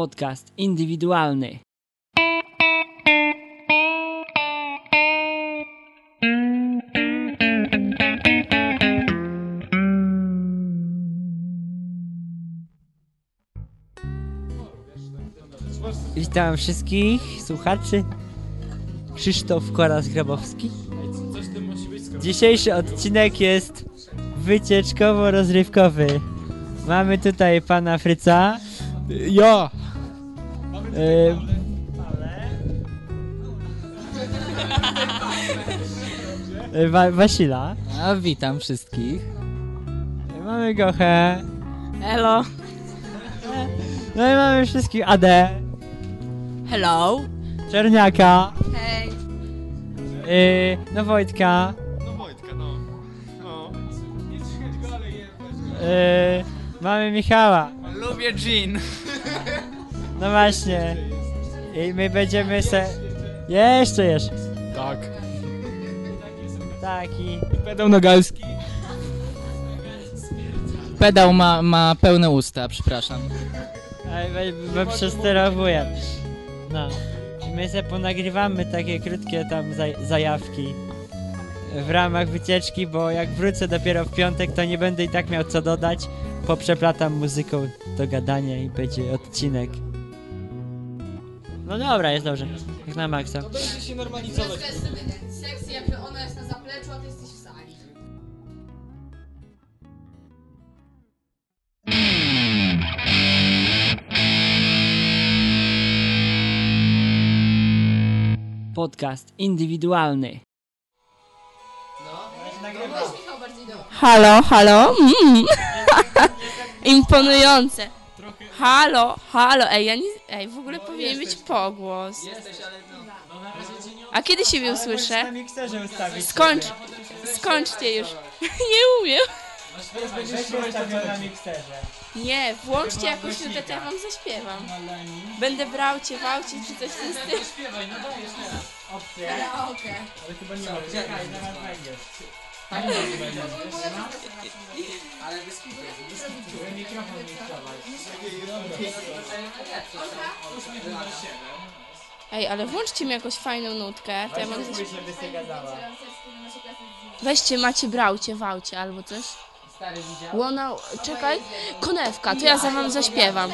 Podcast indywidualny. Witam wszystkich słuchaczy. Krzysztof Koras-Grabowski. Dzisiejszy odcinek jest wycieczkowo-rozrywkowy. Mamy tutaj pana Fryca. Ja! Y, y, Wa- Wasila. A witam wszystkich. Mamy Gochę. Hello. No i mamy wszystkich AD. Hello. Czerniaka. Hej. y, no Wojtka. No Wojtka, no. no. y, mamy Michała. Lubię gin. No właśnie. I my będziemy se... Jeszcze, jeszcze. Tak. Taki. Pedał Nogalski. Pedał ma, ma pełne usta, przepraszam. Bo, przesterowuję. No. I my se ponagrywamy takie krótkie tam zaj zajawki w ramach wycieczki, bo jak wrócę dopiero w piątek, to nie będę i tak miał co dodać. Poprzeplatam muzyką do gadania i będzie odcinek. No dobra, jest dobrze. Jak na maksa. Sekcja, jak ona jest na zapleczu, a ty jesteś w sali. Podcast indywidualny. Weź Michał bardziej do... Halo, halo. Mm. Imponujące. Halo, halo. Ej, ja nie... Ej, w ogóle powinien być pogłos. A kiedy siebie usłyszę? mikserze ustawić. Skończ. Skończcie już. Nie umiem. na mikserze. Nie, włączcie jakąś nutę, to ja wam zaśpiewam. Będę brał cię, wał cię, czy coś w tym stylu. Karaoke. Czekaj, zaraz będziesz. Ej, ale włączcie mi jakąś fajną nutkę, to ja się gadała. Weźcie, macie, braucie, wałcie albo coś. Łona, czekaj, konewka, to ja za wam zaśpiewam.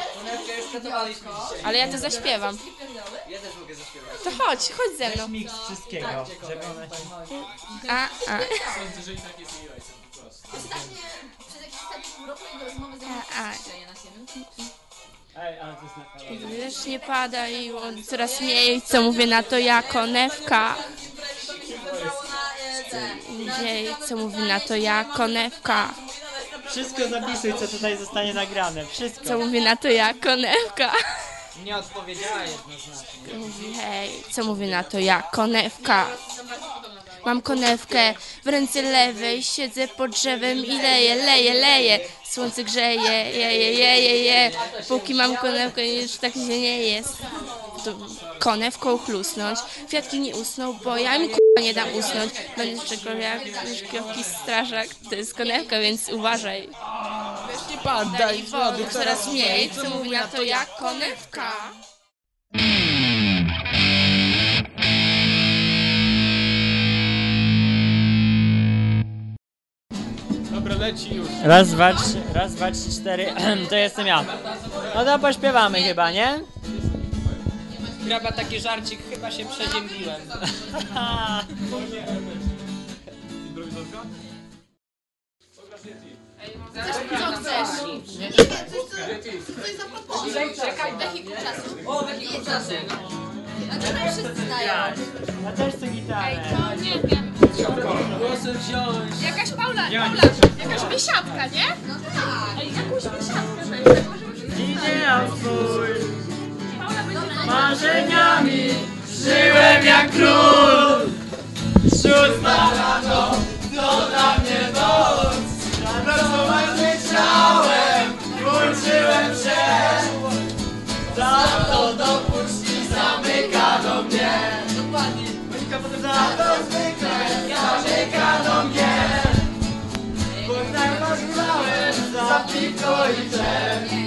Ale ja to zaśpiewam. To chodź, chodź ze mną. Miks wszystkiego, żeby ona się... A, a, Ostatnie, przez jakiś ostatni pół roku jego rozmowy z nią a, a. na siebie. Ej, ale to jest na Deszcz nie pada i on coraz mniej, co mówię na to ja, konewka. Dzieje, co mówi na to ja, konewka. Wszystko zapisuj, co tutaj zostanie nagrane. Wszystko. Co mówi na to ja, konewka. Nie odpowiedziała jednoznacznie. Hej, co mówi na to ja, konewka. Mam konewkę w ręce lewej, siedzę pod drzewem i leję, leję, leję. Słońce grzeje, je, je, je, je, je. Póki mam konewkę, już tak się nie jest. To konewką chlusnąć. Kwiatki nie usną, bo ja k***a nie dam usnąć. Czekał jak szkiewki strażak. To jest konewka, więc uważaj. Nie pan, Daj wody coraz mniej, co mówi na to jak konewka. Dobra, leci już. Raz, dwa, trzy, raz, dwa, trzy, cztery. to jestem ja. No to pośpiewamy chyba, nie? Graba taki żarcik, chyba się przeziębiłem. Co chcesz? Nie, coś zaproponuj. Czekaj, czasu. Wehikuł czasu. A wszyscy znają. Ja też chcę gitarę. To nie wiem. Głosy wziąć. Jakaś Paula. Paula, jakaś biesiadka, nie? No tak. Ej, jakąś biesiadkę weź, tak może być Ideał swój Paula będzie marzeniami żyłem jak król. Szósta rano, to dla mnie noc. Pracować chciałem, włączyłem się. Za to dopuści zamykano mnie. Za to zwykle zamykano mnie. Bo tak rozmawiałem za piwko i drzew.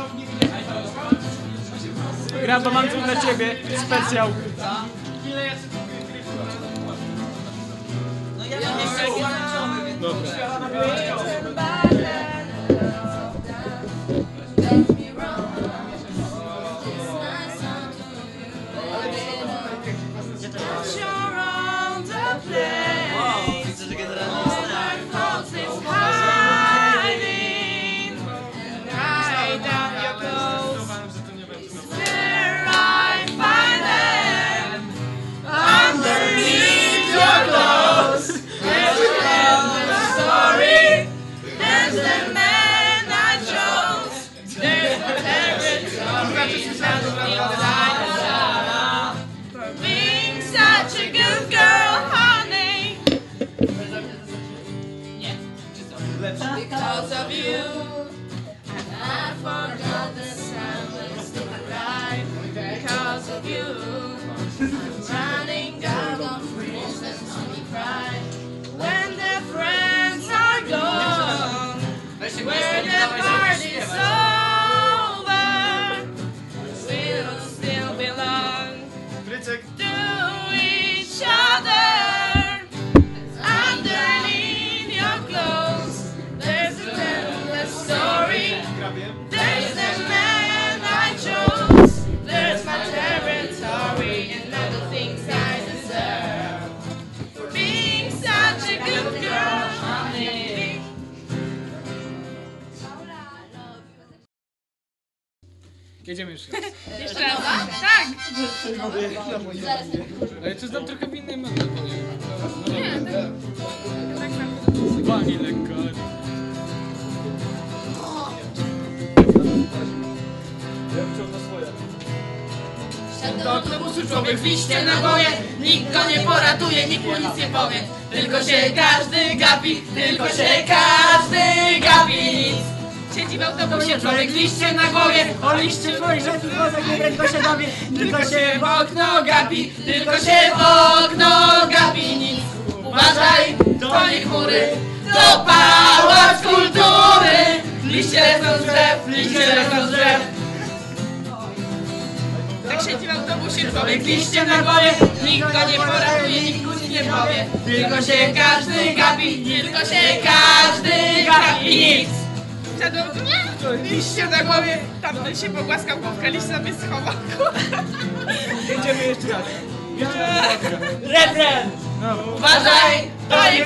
Graba, mam tu dla ciebie specjał. Dobra. Because of you, I forgot Jedziemy jeszcze raz. Jeszcze raz? Tak! Ale to znam trochę w innej manierze, to nie wiem. No dobra. Zwalnij lekko. ale- Do autobusu człowiek w liście naboje Nikt go nie poratuje, nikt mu nic nie powie Tylko się każdy gapi, tylko się każdy gapi nic Siedzi w autobusie człowiek liście na głowie? O liście twoich rzeczy wozek nie prędko się dowie. Tylko się w okno gapi, tylko się w okno gapi. Nic. Uważaj, to nie chmury, to pałac kultury. Liście lecą z drzew, liście lecą drzew. Tak siedzi w autobusie człowiek liście na głowie. Nikt go nie poratuje, nikt mu nie powie. Tylko się każdy gapi, tylko się każdy gapi. Nic! Siadł nie? Liście na głowie. Tamten się pogłaskał głowkę, liść sobie schował. Jedziemy jeszcze raz. Refren! Uważaj, to nie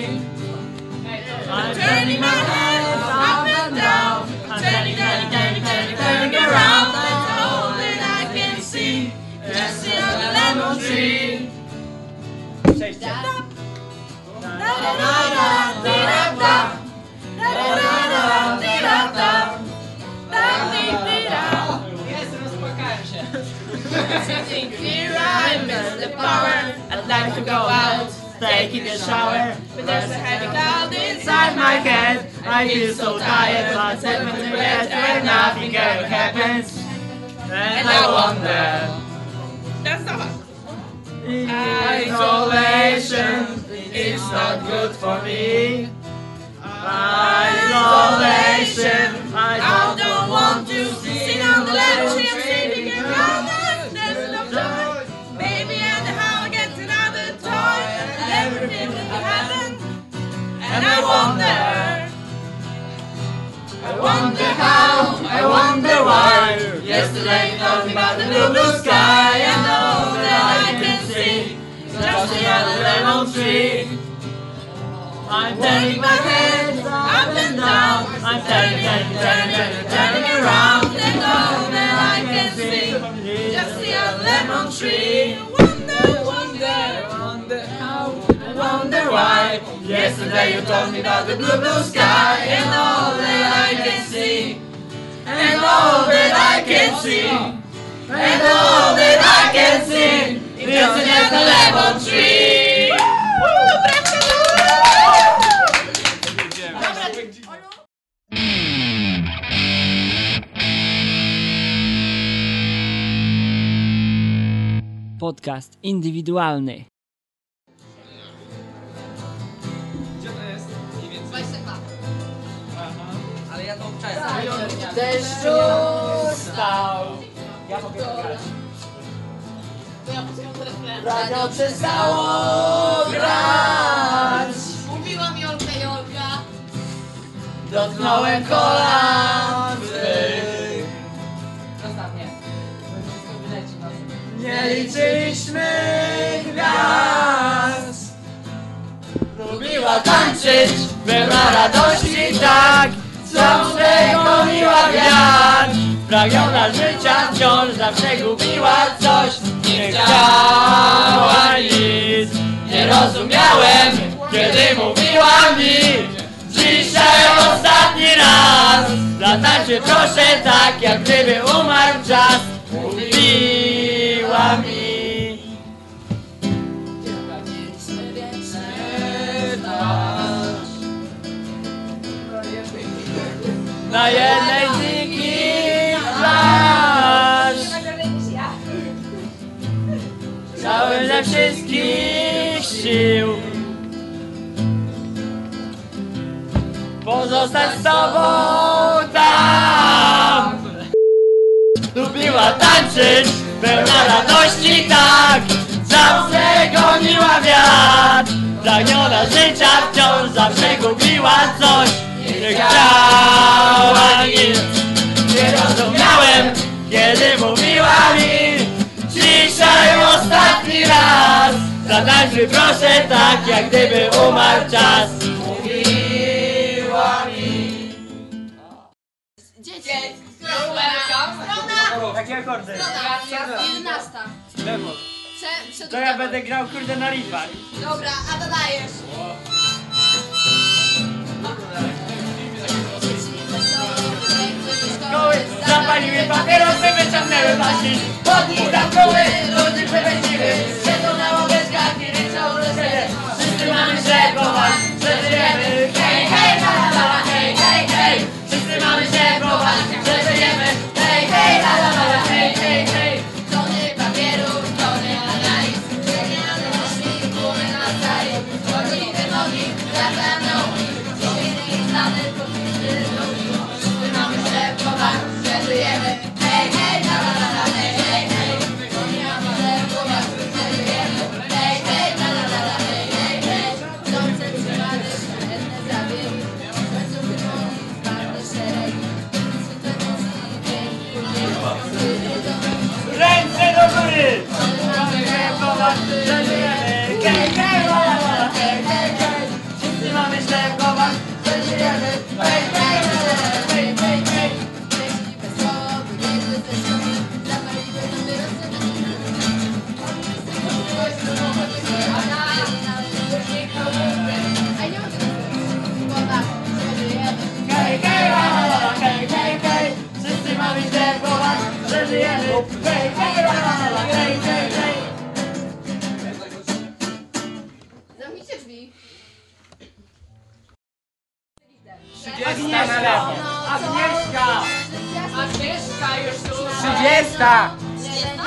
I miss the power. I'd like to go out, taking a shower. But there's a heavy cloud inside my head. I feel so tired, but seven to bed when nothing ever happens. And I wonder, Teraz zobacz. isolation is not good for me. Isolation, I don't want to Sit on the see I'm sleeping in colors. There's no joy. Baby and how I get another toy. And everything will happen. And I wonder, I wonder how, I wonder why. Yesterday told about the blue, blue sky, another lemon tree. I'm turning my head up and down, I'm turning, turning, turning, turning, around, and all that I can see just the other lemon tree. Wonder, wonder. wonder how, wonder why. Yesterday you told me about the blue, blue sky and all that I can see, and all that I can see, and all that I can see Podcast indywidualny. Gdzie to jest? Mniej więcej. Ale ja to obczałem. Deszczu stał. Ja mogę grać. Radio przestało grać. Mówiłam Jolka, Jolka. Dotknąłem kolan liczyliśmy gwiazd. Lubiła tańczyć, pełna radości tak. Zawsze goniła wiatr. Pragniona życia wciąż zawsze gubiła coś. Nie chciała nic. Nie rozumiałem, kiedy mówiła mi. Dzisiaj ostatni raz. Zatańczy proszę tak, jak gdyby umarł czas Na jednej nich plaż Chciałem ze wszystkich sił. Pozostać z tobą tam. Lubiła tańczyć, pełna radości tak. Zawsze goniła wiatr. Pragniona życia wciąż zawsze gubiła coś Nie chciała nic Nie rozumiałem, kiedy mówiła mi Dzisiaj ostatni raz Zatańczy proszę tak, jak gdyby umarł czas Mówiła mi Dzieci. Strona. Jakie akordy? Strona. Jedenasta. Lewo. Prze, przed To ja będę grał kurde na riffach. Dobra, a dodajesz. Szkoły zapaliły papierosy, wyciągnęły paski Podnik zamknęły, ludzie przepędziły Siedzą na ławeczkach i ryczą siebie Wszyscy mamy szefkować, przeżyjemy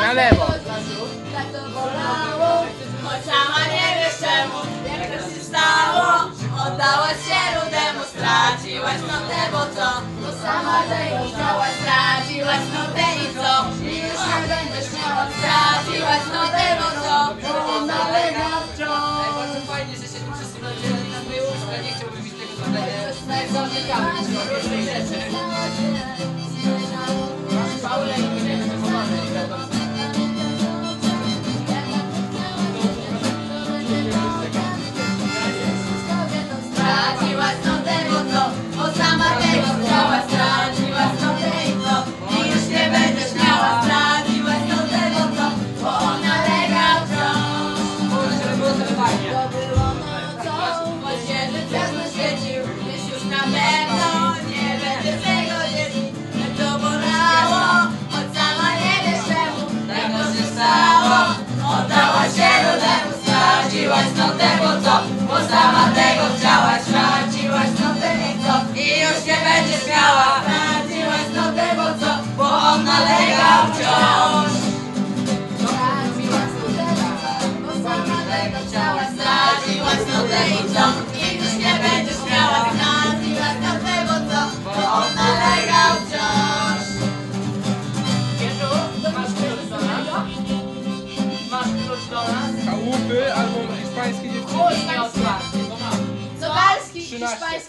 Na lewo. Tak to bolało, Choć sama nie wiesz czemu, jak to się stało Oddałaś się rudemu, straciłaś notę, bo co? Bo sama chciałaś, straciłaś notę i co? I już nie będziesz miała, straciłaś notę, bo co? Bo on nalega wciąż fajnie, że się tu wszyscy podzielili na moje łóżka. Nie chciałbym mieć tego zadania. Różnych rzeczy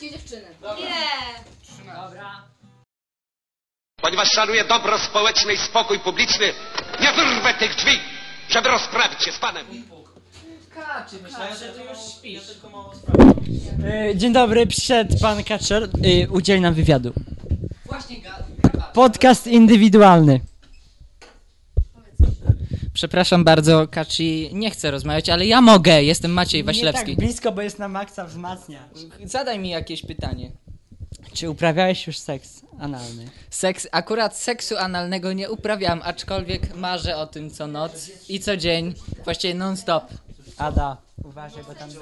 13. hiszpańskie dziewczyny. Ponieważ szanuję dobro społeczne i spokój publiczny, nie wyrwę tych drzwi, żeby rozprawić się z panem. Kaczy, myślałem, że ty już śpisz. Y, Dzień dobry, przyszedł pan Kaczer, udzieli nam wywiadu. Właśnie. Podcast indywidualny. Przepraszam bardzo, Kaczy nie chce rozmawiać, ale ja mogę. Jestem Maciej Nie Waślewski. tak blisko, bo jest na maksa wzmacnia. Zadaj mi jakieś pytanie. Czy uprawiałeś już seks analny? Seks, akurat seksu analnego nie uprawiam, aczkolwiek marzę o tym co noc i co dzień, właściwie non stop. Ada, uważaj, bo tam był...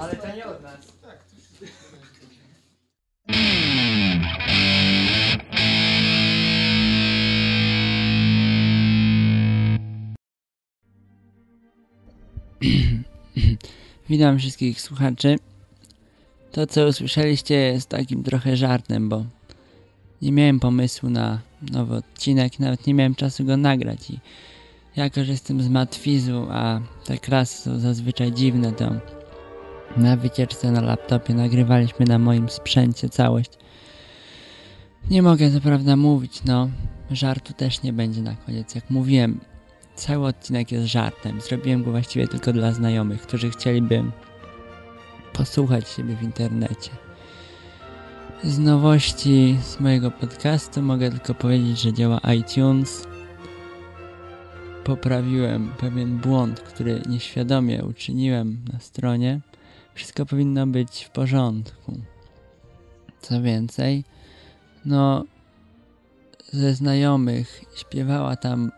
Ale to nie od nas. Witam wszystkich słuchaczy. To, co usłyszeliście, jest takim trochę żartem, bo nie miałem pomysłu na nowy odcinek, nawet nie miałem czasu go nagrać i jako, że jestem z matwizu, a te klasy są zazwyczaj dziwne, to na wycieczce na laptopie nagrywaliśmy na moim sprzęcie całość. Nie mogę co prawda mówić, no żartu też nie będzie na koniec. Jak mówiłem, cały odcinek jest żartem. Zrobiłem go właściwie tylko dla znajomych, którzy chcieliby posłuchać siebie w internecie. Z nowości z mojego podcastu mogę tylko powiedzieć, że działa iTunes. Poprawiłem pewien błąd, który nieświadomie uczyniłem na stronie. Wszystko powinno być w porządku. Co więcej, no ze znajomych śpiewała tam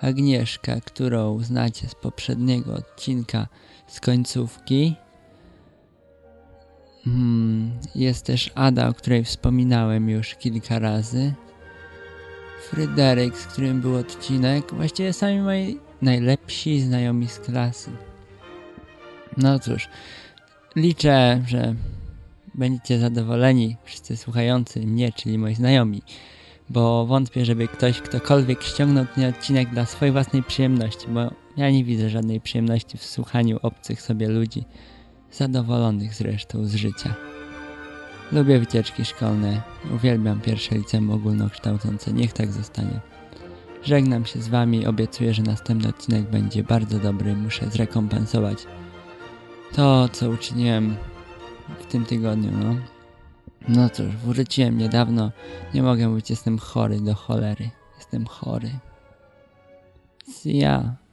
Agnieszka, którą znacie z poprzedniego odcinka z końcówki. Hmm, jest też Ada, o której wspominałem już kilka razy. Fryderyk, z którym był odcinek. Właściwie sami moi najlepsi znajomi z klasy. No cóż, liczę, że będziecie zadowoleni, wszyscy słuchający mnie, czyli moi znajomi. Bo wątpię, żeby ktoś, ktokolwiek ściągnął ten odcinek dla swojej własnej przyjemności, bo ja nie widzę żadnej przyjemności w słuchaniu obcych sobie ludzi zadowolonych zresztą z życia. Lubię wycieczki szkolne, uwielbiam pierwsze liceum ogólnokształcące, niech tak zostanie. Żegnam się z wami, obiecuję, że następny odcinek będzie bardzo dobry, muszę zrekompensować to, co uczyniłem w tym tygodniu, no. No cóż, wróciłem niedawno, nie mogę mówić, jestem chory do cholery, jestem chory. See ya.